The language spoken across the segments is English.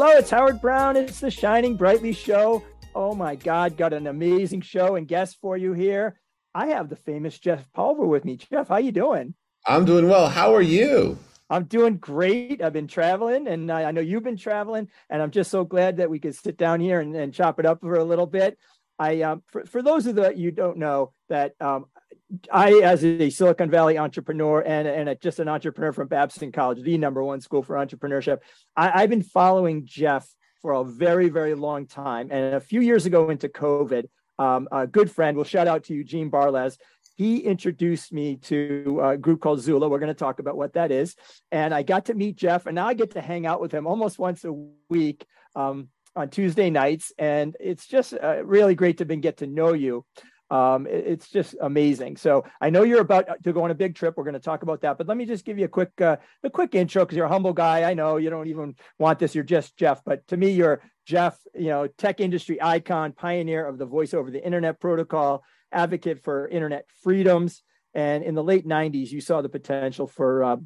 Hello, it's Howard Brown. It's the Shining Brightly Show. Oh my God, got an amazing show and guest for you here. I have the famous Jeff Pulver with me. Jeff, how you doing? I'm doing well. How are you? I'm doing great. I've been traveling, and I, I know you've been traveling, and I'm just so glad that we could sit down here and, and chop it up for a little bit. I, um, for, for those of the you don't know that um, I, as a Silicon Valley entrepreneur and, and a, just an entrepreneur from Babson College, the number one school for entrepreneurship, I, I've been following Jeff for a very, very long time. And a few years ago into COVID, um, a good friend, will shout out to Eugene Barles. He introduced me to a group called Zula. We're going to talk about what that is. And I got to meet Jeff, and now I get to hang out with him almost once a week um, on Tuesday nights. And it's just uh, really great to get to know you um, it, it's just amazing. So I know you're about to go on a big trip. We're going to talk about that, but let me just give you a quick uh, a quick intro because you're a humble guy. I know you don't even want this. You're just Jeff, but to me, you're Jeff. You know, tech industry icon, pioneer of the voice over the internet protocol, advocate for internet freedoms. And in the late '90s, you saw the potential for uh,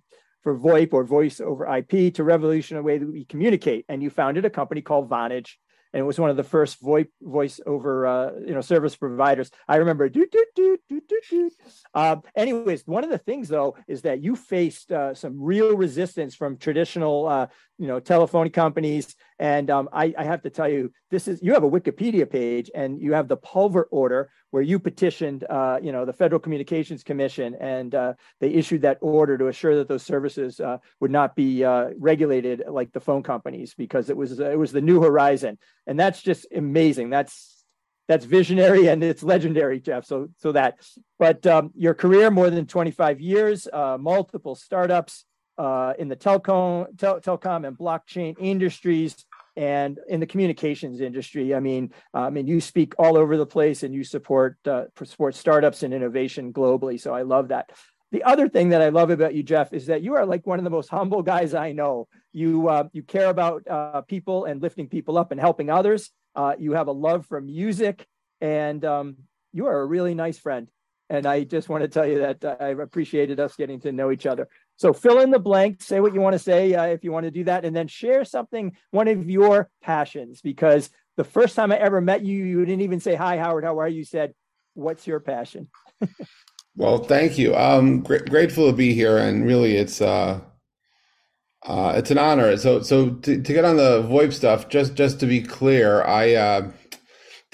for VoIP or voice over IP to revolutionize the way that we communicate. And you founded a company called Vonage and it was one of the first VoIP voice over uh, you know service providers. I remember. do do do do do do. Uh, anyways, one of the things though is that you faced uh, some real resistance from traditional uh, you know telephone companies, and um, I, I have to tell you, this is you have a Wikipedia page and you have the Pulver order where you petitioned uh, you know the Federal Communications Commission and uh, they issued that order to assure that those services would not be regulated like the phone companies because it was it was the new horizon and that's just amazing. That's that's visionary and it's legendary, Jeff. So so that, but um, your career more than 25 years, uh, multiple startups uh, in the telecom, tel- telecom and blockchain industries, and in the communications industry. I mean, uh, I mean, you speak all over the place and you support uh, support startups and innovation globally. So I love that. The other thing that I love about you, Jeff, is that you are like one of the most humble guys I know. You uh, you care about uh, people and lifting people up and helping others. Uh, you have a love for music, and um, you are a really nice friend. And I just want to tell you that uh, I appreciated us getting to know each other. So fill in the blank, say what you want to say uh, if you want to do that, and then share something, one of your passions. Because the first time I ever met you, you didn't even say hi, Howard. How are you? you said, "What's your passion?" Well, thank you. I'm gr- grateful to be here, and really, it's uh, uh, it's an honor. So, so to, to get on the VoIP stuff, just just to be clear, I uh,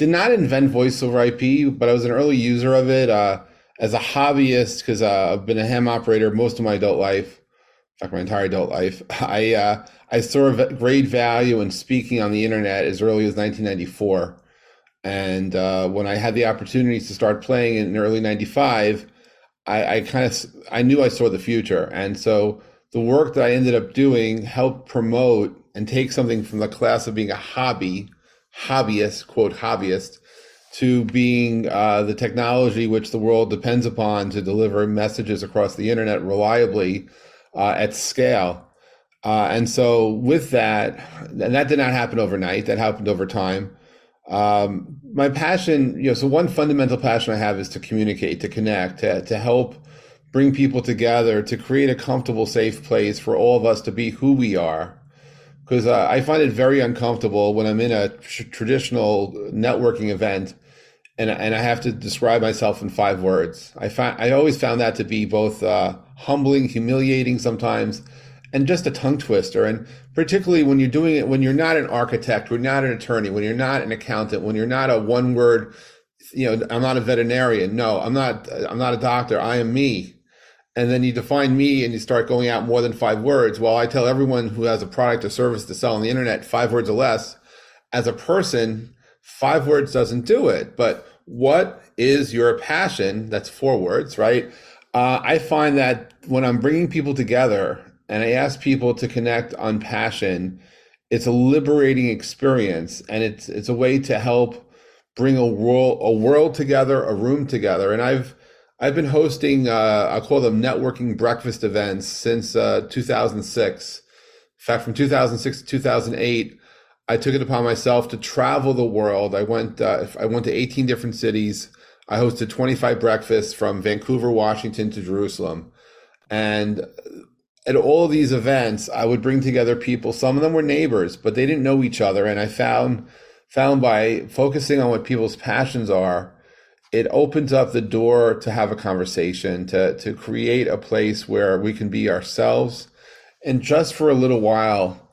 did not invent voice over IP, but I was an early user of it uh, as a hobbyist because uh, I've been a ham operator most of my adult life, in fact, my entire adult life. I uh, I saw great value in speaking on the internet as early as 1994. And uh, when I had the opportunities to start playing in early '95, I, I kind of I knew I saw the future, and so the work that I ended up doing helped promote and take something from the class of being a hobby, hobbyist, quote hobbyist, to being uh, the technology which the world depends upon to deliver messages across the internet reliably uh, at scale. Uh, and so, with that, and that did not happen overnight. That happened over time. Um, my passion, you know, so one fundamental passion I have is to communicate, to connect, to, to help bring people together, to create a comfortable, safe place for all of us to be who we are. Because uh, I find it very uncomfortable when I'm in a tr- traditional networking event and, and I have to describe myself in five words. I find I always found that to be both uh, humbling, humiliating sometimes, and just a tongue twister. And particularly when you're doing it, when you're not an architect, when you're not an attorney, when you're not an accountant, when you're not a one word, you know, I'm not a veterinarian. No, I'm not, I'm not a doctor. I am me. And then you define me and you start going out more than five words. Well, I tell everyone who has a product or service to sell on the internet, five words or less. As a person, five words doesn't do it. But what is your passion? That's four words, right? Uh, I find that when I'm bringing people together and I ask people to connect on passion, it's a liberating experience, and it's it's a way to help bring a world a world together, a room together. And I've I've been hosting uh, I call them networking breakfast events since uh, 2006. In fact, from 2006 to 2008, I took it upon myself to travel the world. I went uh, I went to 18 different cities. I hosted 25 breakfasts from Vancouver, Washington to Jerusalem. And at all of these events, I would bring together people. Some of them were neighbors, but they didn't know each other. And I found found by focusing on what people's passions are, it opens up the door to have a conversation, to to create a place where we can be ourselves, and just for a little while,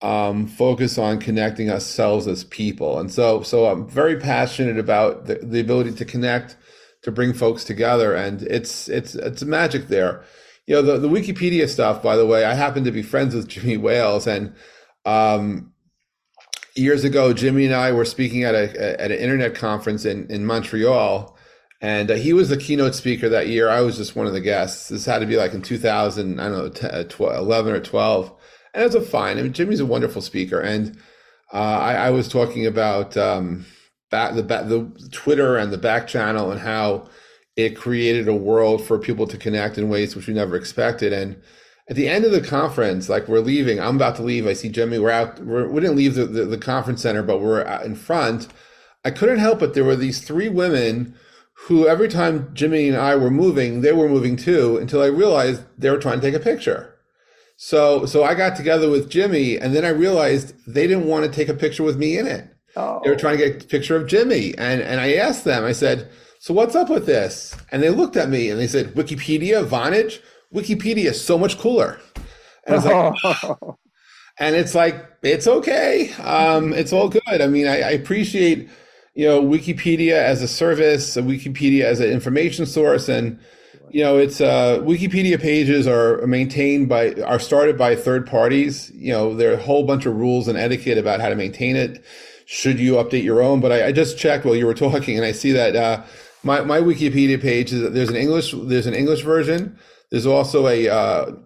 um, focus on connecting ourselves as people. And so, so I'm very passionate about the, the ability to connect, to bring folks together, and it's it's it's magic there. You know, the, the Wikipedia stuff, by the way, I happen to be friends with Jimmy Wales, and um, years ago, Jimmy and I were speaking at a at an internet conference in in Montreal, and uh, he was the keynote speaker that year. I was just one of the guests. This had to be like in 2000, I don't know, 10, 12, 11 or 12, and it was a fine. I mean, Jimmy's a wonderful speaker, and uh, I, I, was talking about um, back, the the Twitter and the back channel and how it created a world for people to connect in ways which we never expected, and at the end of the conference, like we're leaving, I'm about to leave. I see Jimmy. We're out. We're, we did not leave the, the, the, conference center, but we're in front. I couldn't help it. There were these three women who, every time Jimmy and I were moving, they were moving too. Until I realized they were trying to take a picture. So, so I got together with Jimmy, and then I realized they didn't want to take a picture with me in it. Oh. They were trying to get a picture of Jimmy, and and I asked them. I said, "So what's up with this?" And they looked at me and they said, "Wikipedia, Vonage." Wikipedia is so much cooler. And it's like, and it's like, it's okay. Um, it's all good. I mean, I, I, appreciate, you know, Wikipedia as a service, Wikipedia as an information source. And, you know, it's, uh, Wikipedia pages are maintained by, are started by third parties. You know, there are a whole bunch of rules and etiquette about how to maintain it. Should you update your own? But I, I just checked while you were talking and I see that, uh, my, my Wikipedia page is there's an English, there's an English version there's also a uh,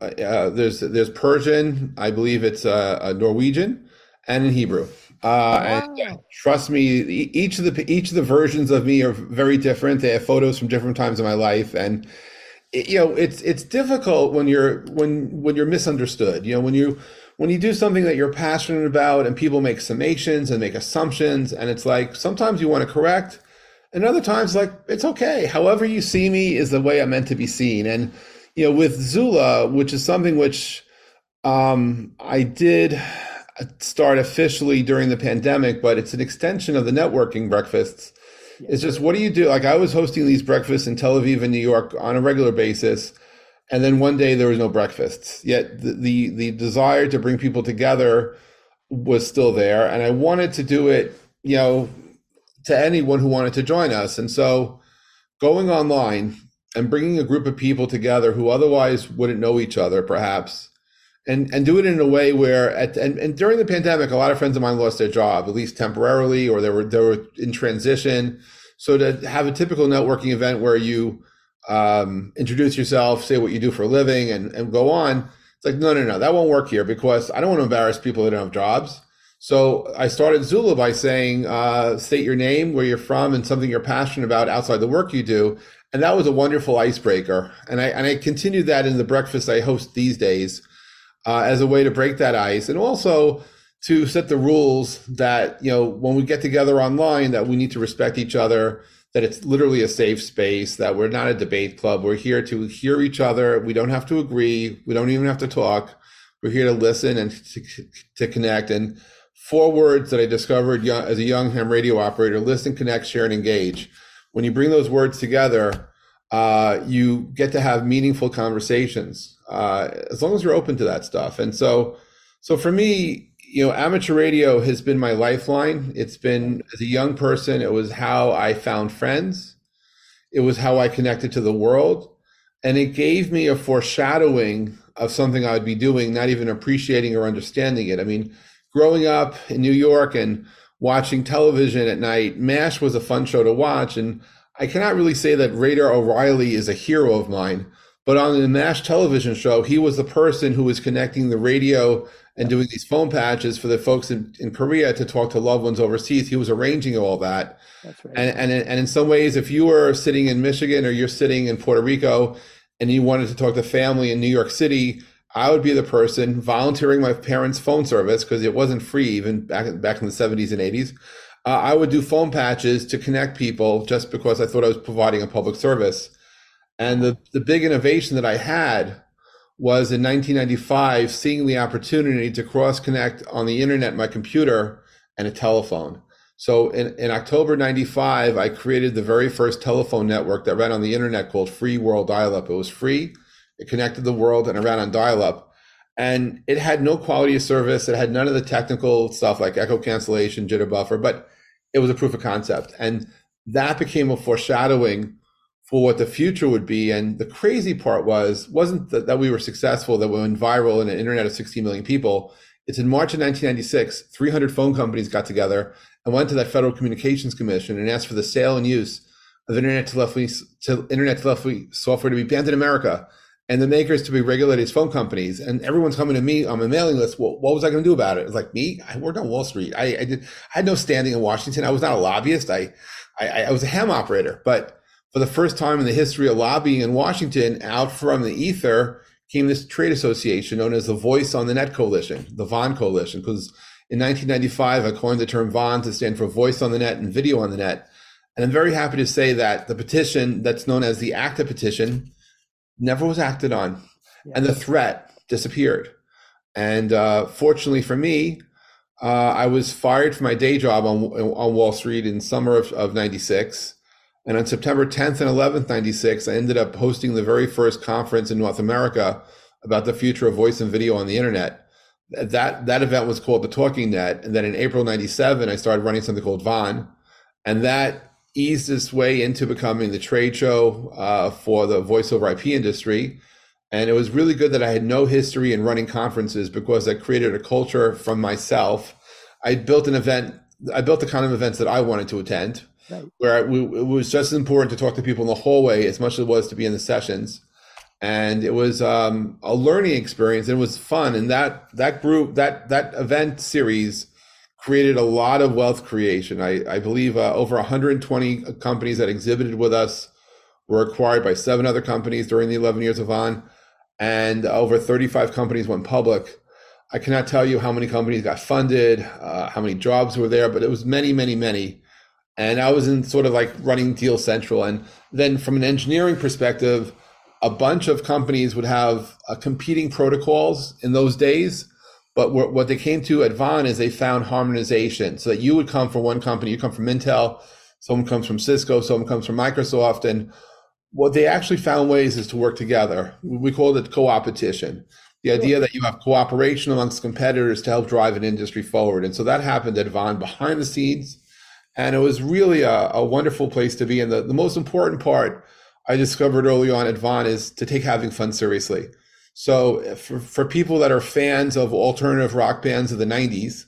uh, there's there's Persian, I believe it's uh, a Norwegian, and in Hebrew. Uh, wow. And trust me, each of the each of the versions of me are very different. They have photos from different times of my life, and it, you know it's it's difficult when you're when when you're misunderstood. You know when you when you do something that you're passionate about, and people make summations and make assumptions, and it's like sometimes you want to correct, and other times like it's okay. However you see me is the way I'm meant to be seen, and you know, with Zula, which is something which um, I did start officially during the pandemic, but it's an extension of the networking breakfasts. It's just what do you do? Like I was hosting these breakfasts in Tel Aviv and New York on a regular basis, and then one day there was no breakfasts. Yet the, the, the desire to bring people together was still there, and I wanted to do it, you know, to anyone who wanted to join us. And so, going online and bringing a group of people together who otherwise wouldn't know each other, perhaps, and and do it in a way where at and, and during the pandemic, a lot of friends of mine lost their job, at least temporarily, or they were they were in transition. So to have a typical networking event where you um, introduce yourself, say what you do for a living, and and go on, it's like no, no, no, that won't work here because I don't want to embarrass people that don't have jobs. So I started Zula by saying, uh, state your name, where you're from, and something you're passionate about outside the work you do, and that was a wonderful icebreaker. And I and I continue that in the breakfast I host these days uh, as a way to break that ice, and also to set the rules that you know when we get together online that we need to respect each other. That it's literally a safe space. That we're not a debate club. We're here to hear each other. We don't have to agree. We don't even have to talk. We're here to listen and to, to connect. And four words that I discovered young, as a young ham radio operator: listen, connect, share, and engage when you bring those words together, uh, you get to have meaningful conversations uh, as long as you're open to that stuff. And so, so for me, you know, amateur radio has been my lifeline. It's been as a young person, it was how I found friends. It was how I connected to the world. And it gave me a foreshadowing of something I would be doing, not even appreciating or understanding it. I mean, growing up in New York and watching television at night. MASH was a fun show to watch. And I cannot really say that Radar O'Reilly is a hero of mine, But on the MASH television show, he was the person who was connecting the radio and doing these phone patches for the folks in, in Korea to talk to loved ones overseas. He was arranging all that. That's right. And, and, and in some ways, if you were sitting in Michigan or you're sitting in Puerto Rico and you wanted to talk to family in New York City, I would be the person volunteering my parents' phone service because it wasn't free even back back in the 70s and 80s. Uh, I would do phone patches to connect people just because I thought I was providing a public service. And the, the big innovation that I had was in 1995 seeing the opportunity to cross connect on the internet my computer and a telephone. So in, in October 95, I created the very first telephone network that ran on the internet called Free World Dial Up. It was free it connected the world and it ran on dial up. And it had no quality of service. It had none of the technical stuff like echo cancellation, jitter buffer, but it was a proof of concept. And that became a foreshadowing for what the future would be. And the crazy part was, wasn't that, that we were successful, that we went viral in an internet of 16 million people. It's in March of 1996, 300 phone companies got together and went to that Federal Communications Commission and asked for the sale and use of internet telephony, internet telephony software to be banned in America and the makers to be regulated as phone companies. And everyone's coming to me on my mailing list. Well, what was I going to do about it? It's like me. I worked on Wall Street. I, I, did. I had no standing in Washington. I was not a lobbyist. I, I, I was a ham operator. But for the first time in the history of lobbying in Washington, out from the ether came this trade association known as the Voice on the Net Coalition, the VON Coalition, because in 1995 I coined the term VON to stand for Voice on the Net and Video on the Net. And I'm very happy to say that the petition that's known as the ACTA petition never was acted on, yeah. and the threat disappeared. And uh, fortunately for me, uh, I was fired from my day job on on Wall Street in summer of, of '96. And on September 10th and 11th, 96, I ended up hosting the very first conference in North America about the future of voice and video on the internet. That, that event was called the Talking Net. And then in April 97, I started running something called VON. And that eased its way into becoming the trade show uh, for the voice over IP industry. And it was really good that I had no history in running conferences because I created a culture from myself. I built an event, I built the kind of events that I wanted to attend, right. where it was just as important to talk to people in the hallway as much as it was to be in the sessions. And it was um, a learning experience. And it was fun. And that that group, that that event series created a lot of wealth creation. I, I believe uh, over 120 companies that exhibited with us were acquired by seven other companies during the 11 years of VON, and over 35 companies went public. I cannot tell you how many companies got funded, uh, how many jobs were there, but it was many, many, many. And I was in sort of like running Deal Central. And then from an engineering perspective, a bunch of companies would have uh, competing protocols in those days but what they came to at VON is they found harmonization so that you would come from one company, you come from Intel, someone comes from Cisco, someone comes from Microsoft. And what they actually found ways is to work together. We called it co-opetition. The idea that you have cooperation amongst competitors to help drive an industry forward. And so that happened at VON behind the scenes. And it was really a, a wonderful place to be. And the, the most important part I discovered early on at VON is to take having fun seriously. So for, for people that are fans of alternative rock bands of the 90s,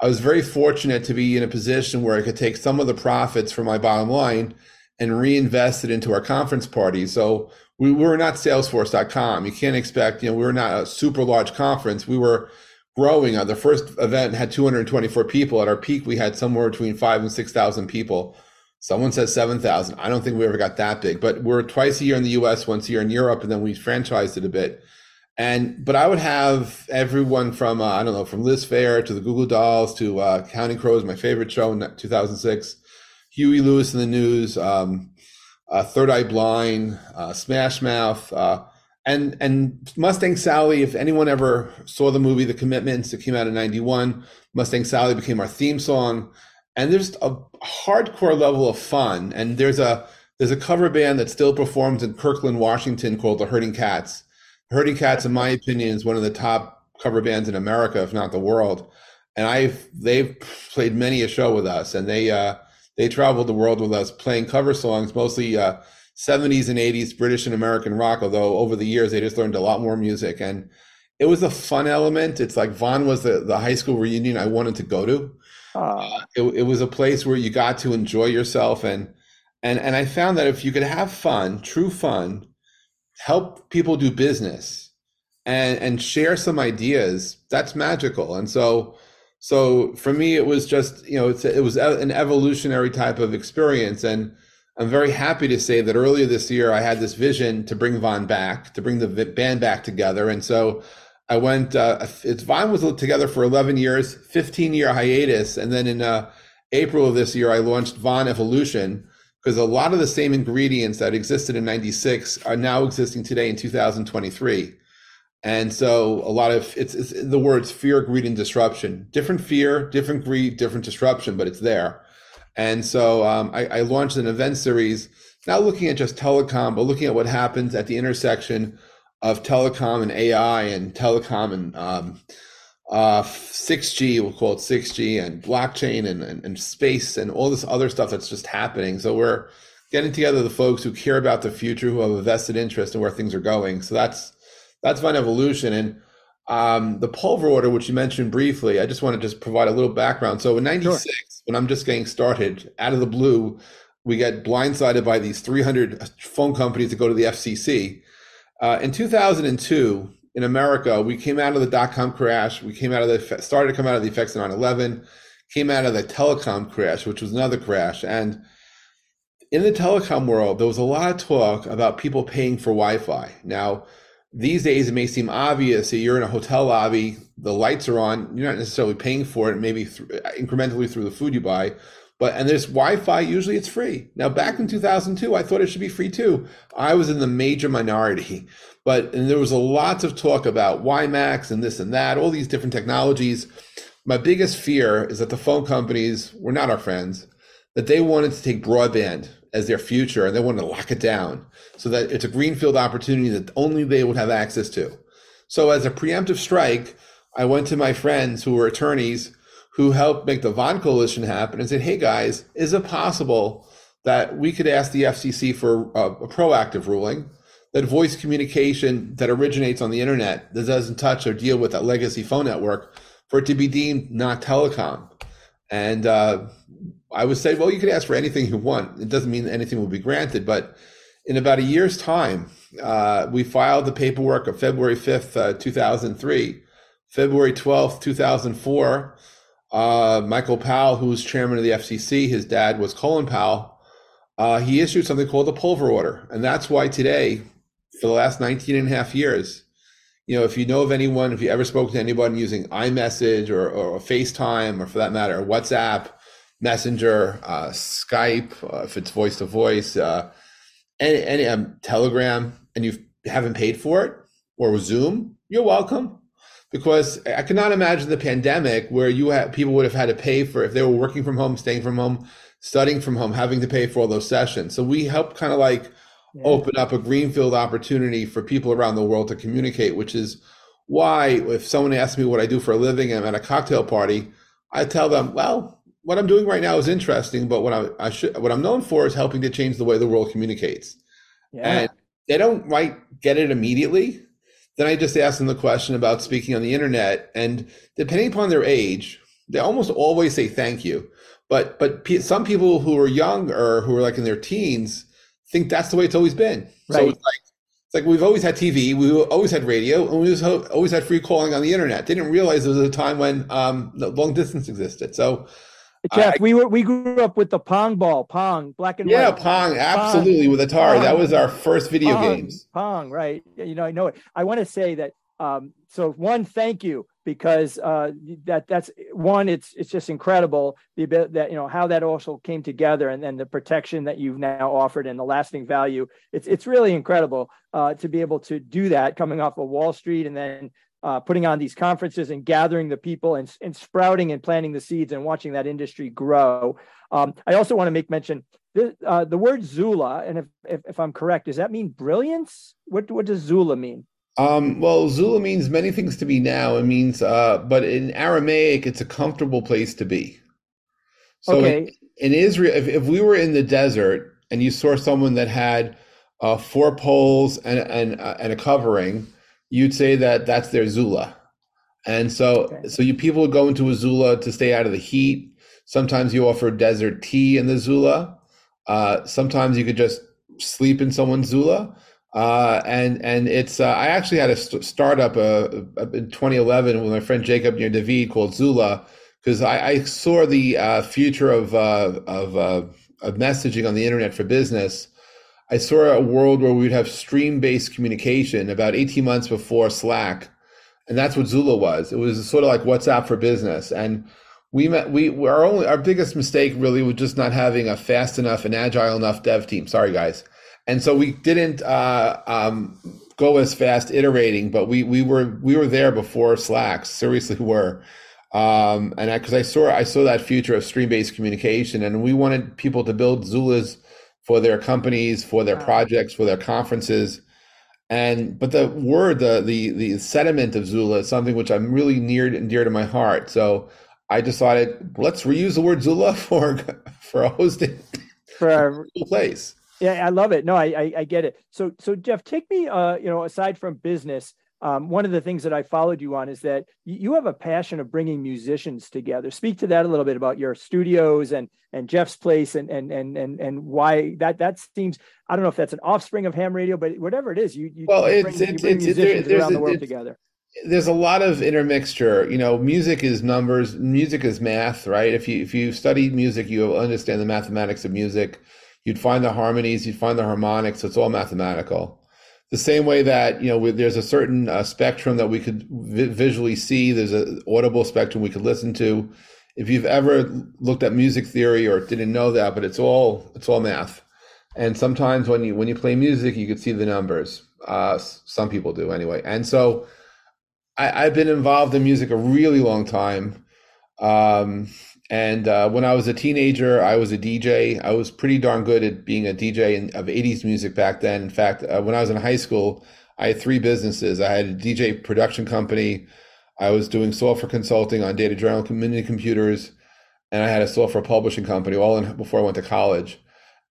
I was very fortunate to be in a position where I could take some of the profits from my bottom line and reinvest it into our conference party. So we were not salesforce.com. You can't expect, you know, we were not a super large conference. We were growing. Uh, the first event had 224 people. At our peak, we had somewhere between five and 6,000 people. Someone says 7,000. I don't think we ever got that big, but we're twice a year in the US, once a year in Europe, and then we franchised it a bit. And but I would have everyone from uh, I don't know from Liz Phair to the Goo Goo Dolls to uh, Counting Crows, my favorite show in 2006, Huey Lewis and the News, um, uh, Third Eye Blind, uh, Smash Mouth, uh, and and Mustang Sally. If anyone ever saw the movie The Commitments, it came out in '91. Mustang Sally became our theme song, and there's a hardcore level of fun. And there's a there's a cover band that still performs in Kirkland, Washington, called the Herding Cats Herding Cats, in my opinion, is one of the top cover bands in America, if not the world. And I've they've played many a show with us, and they uh, they traveled the world with us playing cover songs, mostly uh, 70s and 80s British and American rock. Although over the years they just learned a lot more music, and it was a fun element. It's like VON was the, the high school reunion I wanted to go to. Uh, it, it was a place where you got to enjoy yourself, and and and I found that if you could have fun, true fun, help people do business and and share some ideas, that's magical. And so so for me, it was just you know it was an evolutionary type of experience, and I'm very happy to say that earlier this year I had this vision to bring VON back, to bring the band back together, and so I went. Uh, it's VON was together for 11 years, 15 year hiatus, and then in uh, April of this year I launched VON Evolution because a lot of the same ingredients that existed in 96 are now existing today in 2023 and so a lot of it's, it's, the words fear, greed, and disruption. Different fear, different greed, different disruption, but it's there. And so um, I, I, launched an event series, not looking at just telecom, but looking at what happens at the intersection of telecom and AI and telecom and um, uh, 6G, we'll call it 6G, and blockchain and, and, and space and all this other stuff that's just happening. So we're getting together the folks who care about the future, who have a vested interest in where things are going. So that's that's VON Evolution. And um, the Pulver order, which you mentioned briefly, I just want to just provide a little background. So in '96, sure. when I'm just getting started, out of the blue, we get blindsided by these 300 phone companies that go to the FCC. Uh, in 2002, in America, we came out of the dot com crash. We came out of the started to come out of the effects of 9/11. Came out of the telecom crash, which was another crash, and in the telecom world, there was a lot of talk about people paying for Wi-Fi. Now, these days, it may seem obvious that you're in a hotel lobby, the lights are on, you're not necessarily paying for it, maybe th- incrementally through the food you buy. But and there's Wi-Fi. Usually, it's free. Now, back in 2002, I thought it should be free too. I was in the major minority, but and there was a lots of talk about WiMAX and this and that, all these different technologies. My biggest fear is that the phone companies were not our friends, that they wanted to take broadband as their future and they wanted to lock it down so that it's a greenfield opportunity that only they would have access to. So as a preemptive strike, I went to my friends who were attorneys who helped make the VON Coalition happen and said, hey guys, is it possible that we could ask the FCC for a, a proactive ruling that voice communication that originates on the internet that doesn't touch or deal with that legacy phone network for it to be deemed not telecom? And uh, I would say, well, you could ask for anything you want. It doesn't mean anything will be granted, but in about a year's time, uh, we filed the paperwork of February 5th, uh, 2003. February 12th, 2004, uh, Michael Powell, who was chairman of the FCC, his dad was Colin Powell, uh, he issued something called the Pulver order. And that's why today, for the last 19 and a half years, you know, if you know of anyone, if you ever spoke to anyone using iMessage or, or FaceTime, or for that matter, WhatsApp, Messenger, uh, Skype, uh, if it's voice to voice, any, any um, Telegram, and you haven't paid for it, or Zoom, you're welcome. Because I cannot imagine the pandemic where you have people would have had to pay for if they were working from home, staying from home, studying from home, having to pay for all those sessions. So we help kind of like yeah. open up a greenfield opportunity for people around the world to communicate, which is why if someone asks me what I do for a living, I'm at a cocktail party, I tell them, well, what I'm doing right now is interesting, but what I, I should what I'm known for is helping to change the way the world communicates. Yeah. And they don't right get it immediately. Then I just ask them the question about speaking on the internet, and depending upon their age, they almost always say thank you. But but some people who are young or who are like in their teens think that's the way it's always been. Right. So it's like it's like we've always had TV, we always had radio, and we always had free calling on the internet. They didn't realize there was a time when um, long distance existed. So Jeff, I, we were we grew up with the Pong ball, Pong, black and yeah, white. Yeah, Pong, absolutely Pong. with Atari. Pong. That was our first video Pong. games. Pong, right? You know, I know it. I want to say that. Um, so one, thank you because uh, that that's one. It's it's just incredible the that you know how that also came together and then the protection that you've now offered and the lasting value. It's it's really incredible uh, to be able to do that coming off of Wall Street and then uh, putting on these conferences and gathering the people and, and sprouting and planting the seeds and watching that industry grow. Um, I also want to make mention the, uh, the word Zula, and if, if, if, I'm correct, does that mean brilliance? What, what does Zula mean? Um, well, Zula means many things to me now. It means, uh, but in Aramaic, it's a comfortable place to be. So okay. in, in Israel, if, if we were in the desert and you saw someone that had uh, four poles and, and, uh, and a covering, you'd say that that's their Zula. And so, okay. so you people would go into a Zula to stay out of the heat. Sometimes you offer desert tea in the Zula. Uh, sometimes you could just sleep in someone's Zula. Uh, and and it's uh, I actually had a st- startup uh, in 2011 with my friend Jacob near David called Zula because I, I, saw the uh, future of uh, of, uh, of messaging on the internet for business. I saw a world where we'd have stream based communication about 18 months before Slack, and that's what Zula was. It was sort of like WhatsApp for business, and we met we our only our biggest mistake really was just not having a fast enough and agile enough dev team. Sorry guys and so we didn't uh, um, go as fast iterating, but we we were we were there before Slack. Seriously, were. Um, and I, because I, I, saw I saw that future of stream based communication, and we wanted people to build Zulas for their companies, for their projects, for their conferences. And but the word, the the the sentiment of Zula is something which I'm really near and dear to my heart. So I decided let's reuse the word Zula for for a hosting for our place. Yeah, I love it. No, I, I, I get it. So so Jeff, take me. Uh, you know, aside from business, um, one of the things that I followed you on is that you have a passion of bringing musicians together. Speak to that a little bit about your studios and and Jeff's place and and and and and why that that seems. I don't know if that's an offspring of ham radio, but whatever it is, you, you well, you bring, it's, you bring it's, musicians there, around the world together. There's a lot of intermixture. You know, music is numbers, music is math, right? If you if you study music, you understand the mathematics of music You'd find the harmonies, you'd find the harmonics. It's all mathematical. The same way that you know, there's a certain uh, spectrum that we could vi- visually see. There's an audible spectrum we could listen to. If you've ever looked at music theory or didn't know that, but it's all it's all math. And sometimes when you when you play music, you could see the numbers. Uh, some people do anyway. And so I, have been involved in music a really long time. Um, and uh, when I was a teenager, I was a DJ. I was pretty darn good at being a DJ in, of 80s music back then. In fact, uh, when I was in high school, I had three businesses. I had a DJ production company. I was doing software consulting on Data General Community Computers, and I had a software publishing company all in, before I went to college.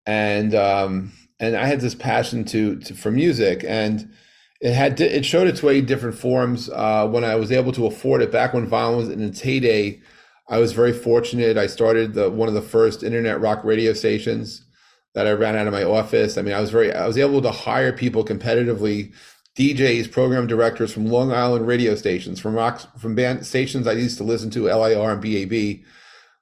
And um, and I had this passion to, to for music, and it had it showed its way in different forms uh, when I was able to afford it back when vinyl was in its heyday I was very fortunate. I started the one of the first internet rock radio stations that I ran out of my office. I mean, I was very I was able to hire people competitively, DJs, program directors from Long Island radio stations, from rock from band stations I used to listen to, LIR and BAB.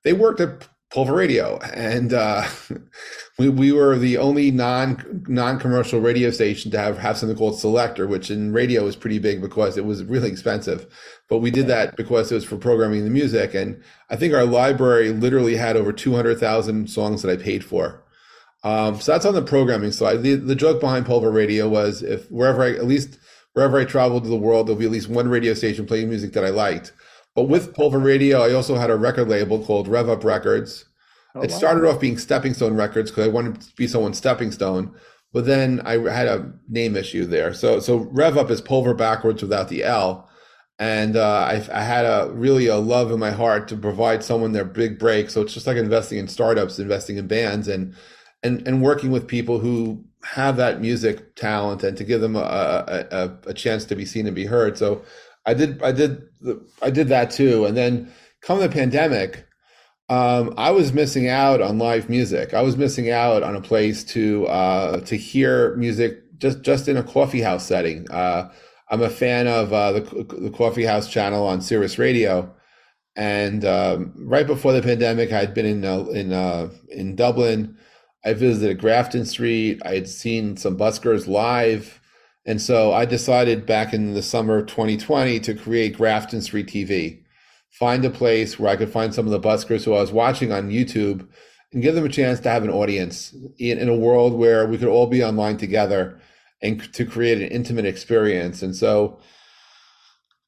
They worked at Pulver Radio, and uh, we we were the only non non commercial radio station to have have something called Selector, which in radio was pretty big because it was really expensive. But we did that because it was for programming the music, and I think our library literally had over two hundred thousand songs that I paid for. Um, so that's on the programming side. The the joke behind Pulver Radio was if wherever I at least wherever I traveled to the world, there'll be at least one radio station playing music that I liked. But with Pulver Radio, I also had a record label called Rev Up Records. Oh, it wow. started off being Stepping Stone Records because I wanted to be someone stepping stone. But then I had a name issue there. So so Rev Up is Pulver backwards without the L. And uh, I, I, had a really a love in my heart to provide someone their big break. So it's just like investing in startups, investing in bands, and and and working with people who have that music talent and to give them a, a, a chance to be seen and be heard. So I did I did I did that too. And then come the pandemic, um, I was missing out on live music. I was missing out on a place to uh, to hear music just just in a coffee house setting. Uh, I'm a fan of uh, the the Coffee House channel on Sirius Radio, and um, right before the pandemic, I had been in uh, in uh, in Dublin. I visited Grafton Street. I had seen some buskers live. And so I decided back in the summer of 2020 to create Grafton Street TV, find a place where I could find some of the buskers who I was watching on YouTube and give them a chance to have an audience in, in a world where we could all be online together and to create an intimate experience. And so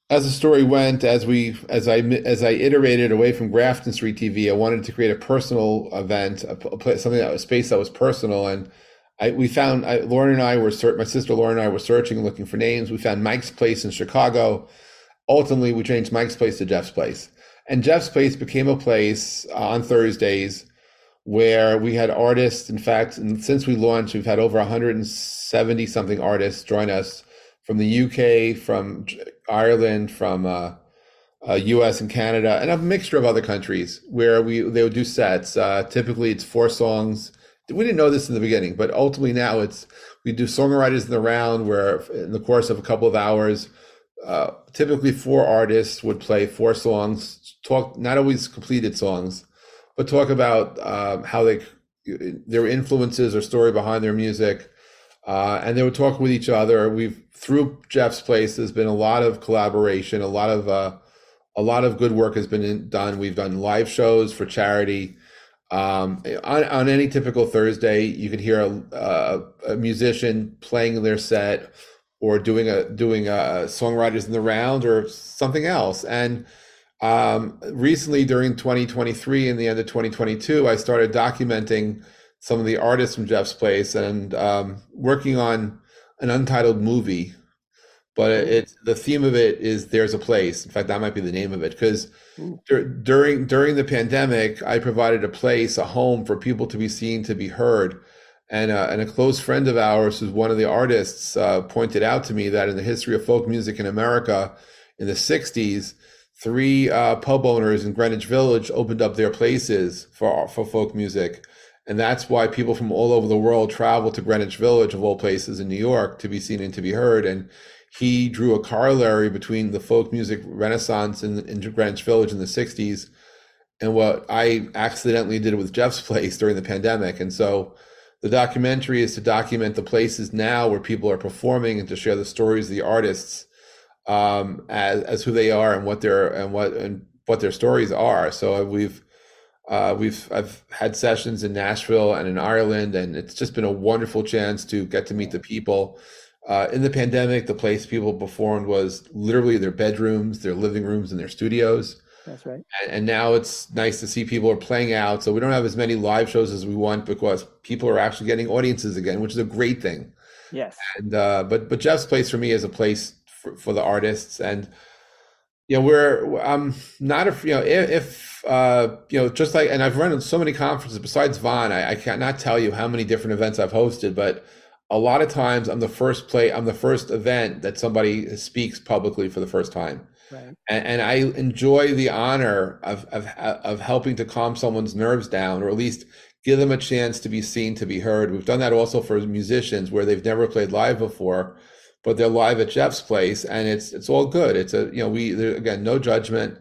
as the story went, as we as I as I iterated away from Grafton Street TV, I wanted to create a personal event, a, a place, something that was space that was personal and I, we found I, Lauren and I were my sister Lauren and I were searching, looking for names. We found Mike's Place in Chicago. Ultimately, we changed Mike's Place to Jeff's Place, and Jeff's Place became a place uh, on Thursdays where we had artists. In fact, and since we launched, we've had over 170 something artists join us from the UK, from Ireland, from uh, uh, U.S. and Canada, and a mixture of other countries where we they would do sets. Uh, typically, it's four songs we didn't know this in the beginning, but ultimately now it's We do songwriters in the round where, in the course of a couple of hours, uh, typically four artists would play four songs, talk not always completed songs, but talk about uh, how they their influences or story behind their music, uh, and they would talk with each other. We've through Jeff's Place, there's been a lot of collaboration, a lot of uh, a lot of good work has been in, done. We've done live shows for charity. Um, on, on any typical Thursday, you could hear a, a, a musician playing their set or doing a doing a songwriters in the round or something else. And um, recently, during 2023 and the end of 2022, I started documenting some of the artists from Jeff's Place and um, working on an untitled movie. But it's the theme of it is there's a place. In fact, that might be the name of it because dur- during during the pandemic, I provided a place, a home for people to be seen, to be heard and, uh, and a close friend of ours, who's one of the artists, uh, pointed out to me that in the history of folk music in America in the 60s, three uh, pub owners in Greenwich Village opened up their places for, for folk music. And that's why people from all over the world travel to Greenwich Village, of all places in New York, to be seen and to be heard. And he drew a corollary between the folk music renaissance in, in Greenwich Village in the 60s and what I accidentally did with Jeff's place during the pandemic. And so the documentary is to document the places now where people are performing and to share the stories of the artists um, as, as who they are and what their and what and what their stories are. So we've uh, we've I've had sessions in Nashville and in Ireland, and it's just been a wonderful chance to get to meet the people. Uh, in the pandemic, the place people performed was literally their bedrooms, their living rooms, and their studios. That's right. And, and, now it's nice to see people are playing out. So we don't have as many live shows as we want because people are actually getting audiences again, which is a great thing. Yes. And uh, but but Jeff's place for me is a place for, for the artists, and you know we're I'm not a you know if, if uh, you know just like and I've run so many conferences besides VON, I, I cannot tell you how many different events I've hosted, but a lot of times I'm the first play I'm the first event that somebody speaks publicly for the first time Right. And, and, I enjoy the honor of, of of helping to calm someone's nerves down, or at least give them a chance to be seen, to be heard. We've done that also for musicians where they've never played live before, but they're live at Jeff's place, and it's it's all good. It's a you know we there, again no judgment.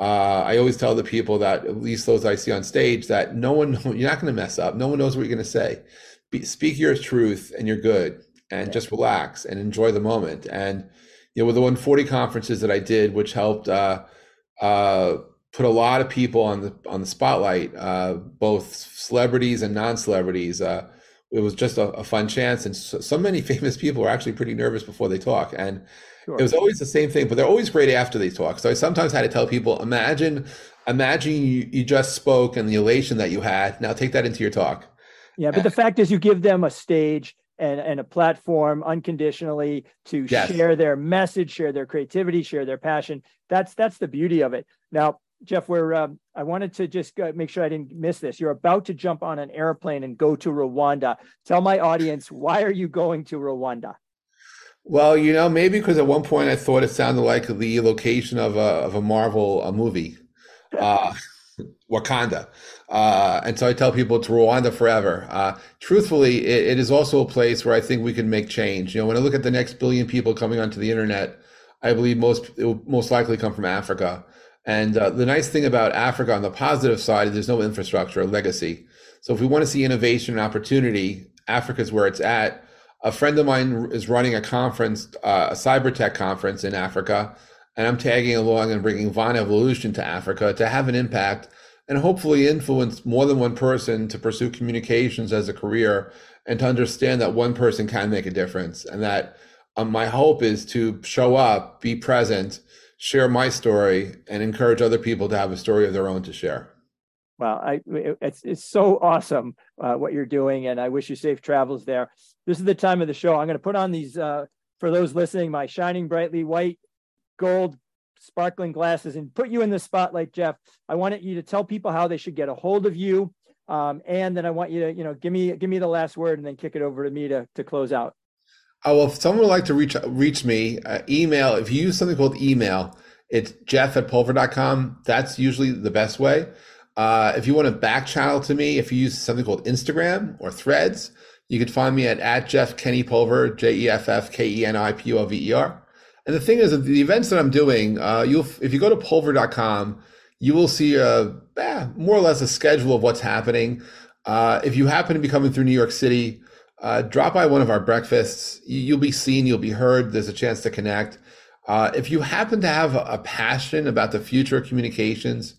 Uh, I always tell the people that at least those I see on stage that no one you're not going to mess up. No one knows what you're going to say. Be, speak your truth, and you're good. And just relax and enjoy the moment. And you know, with the 140 conferences that I did, which helped uh, uh, put a lot of people on the on the spotlight, uh, both celebrities and non-celebrities. Uh, it was just a, a, fun chance, and so, so, many famous people are actually pretty nervous before they talk, and sure. it was always the same thing. But they're always great after they talk. So I sometimes had to tell people, imagine, imagine you, you just spoke and the elation that you had. Now take that into your talk. Yeah, but the fact is, you give them a stage and, and a platform unconditionally to yes. share their message, share their creativity, share their passion. That's that's the beauty of it. Now, Jeff, we're um, I wanted to just make sure I didn't miss this. You're about to jump on an airplane and go to Rwanda. Tell my audience why are you going to Rwanda? Well, you know, maybe because at one point I thought it sounded like the location of a of a Marvel a movie, uh, Wakanda. Uh, and so I tell people it's Rwanda forever. Uh, truthfully, it, it is also a place where I think we can make change. You know, when I look at the next billion people coming onto the internet, I believe most it will most likely come from Africa. And uh, the nice thing about Africa on the positive side is there's no infrastructure or legacy. So if we want to see innovation and opportunity, Africa is where it's at. A friend of mine is running a conference, uh, a cyber tech conference in Africa, and I'm tagging along and bringing VON Evolution to Africa to have an impact and hopefully influence more than one person to pursue communications as a career and to understand that one person can make a difference and that um, my hope is to show up be present share my story and encourage other people to have a story of their own to share Well, I, it's, it's so awesome uh, what you're doing, and I wish you safe travels there. This is the time of the show. I'm going to put on these, uh, for those listening, my shining brightly white gold sparkling glasses and put you in the spotlight, Jeff. I wanted you to tell people how they should get a hold of you. Um, and then I want you to, you know, give me give me the last word and then kick it over to me to to close out. Oh, well, if someone would like to reach reach me, uh, email, if you use something called email, it's jeff at pulver.com. That's usually the best way. Uh, if you want to back channel to me, if you use something called Instagram or threads, You can find me at, at Jeff Keni Pulver, J E F F K E N I P U L V E R. And the thing is, the events that I'm doing, uh, you'll if you go to pulver.com, you will see a eh, more or less a schedule of what's happening. Uh, if you happen to be coming through New York City, uh, drop by one of our breakfasts. You'll be seen, you'll be heard. There's a chance to connect. Uh, if you happen to have a passion about the future of communications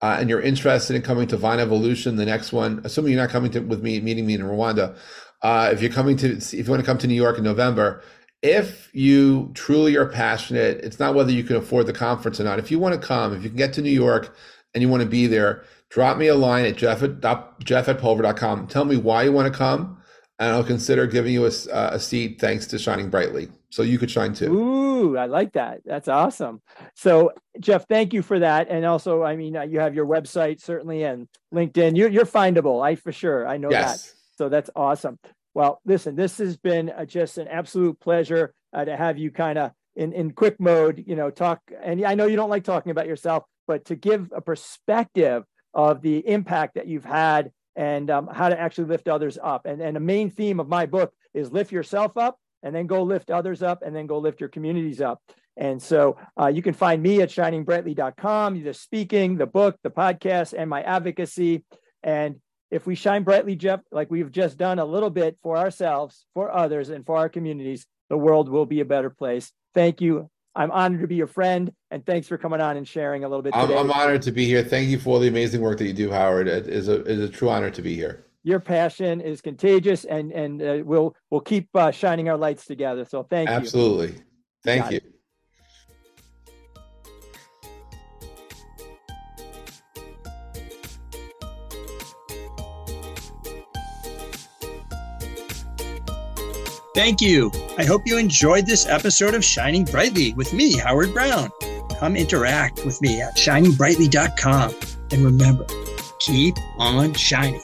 uh, and you're interested in coming to VON Revolution, the next one, assuming you're not coming to with me, meeting me in Rwanda, uh, if you're coming to, if you want to come to New York in November, if you truly are passionate, it's not whether you can afford the conference or not. If you want to come, if you can get to New York and you want to be there, drop me a line at jeff at, jeff at pulver.com. Tell me why you want to come, and I'll consider giving you a, a seat thanks to Shining Brightly. So you could shine too. Ooh, I like that. That's awesome. So, Jeff, thank you for that. And also, I mean, uh, you have your website certainly and LinkedIn. You're, you're findable. I for sure. I know yes. that. So that's awesome. Well, listen, this has been uh, just an absolute pleasure uh, to have you kind of in, in quick mode, you know, talk. And I know you don't like talking about yourself, but to give a perspective of the impact that you've had and um, how to actually lift others up. And, and a main theme of my book is lift yourself up and then go lift others up and then go lift your communities up. And so uh, you can find me at shiningbrightly.com, the speaking, the book, the podcast, and my advocacy. And if we shine brightly, Jeff, like we've just done a little bit for ourselves, for others, and for our communities, the world will be a better place. Thank you. I'm honored to be your friend, and thanks for coming on and sharing a little bit. I'm, I'm, honored to be here. Thank you for all the amazing work that you do, Howard. It is a, is a true honor to be here your passion is contagious, and and uh, we'll we'll keep uh, shining our lights together. So thank Absolutely. you. Absolutely, thank you. It. Thank you. I hope you enjoyed this episode of Shining Brightly with me, Howard Brown. Come interact with me at shiningbrightly.com. And remember, keep on shining.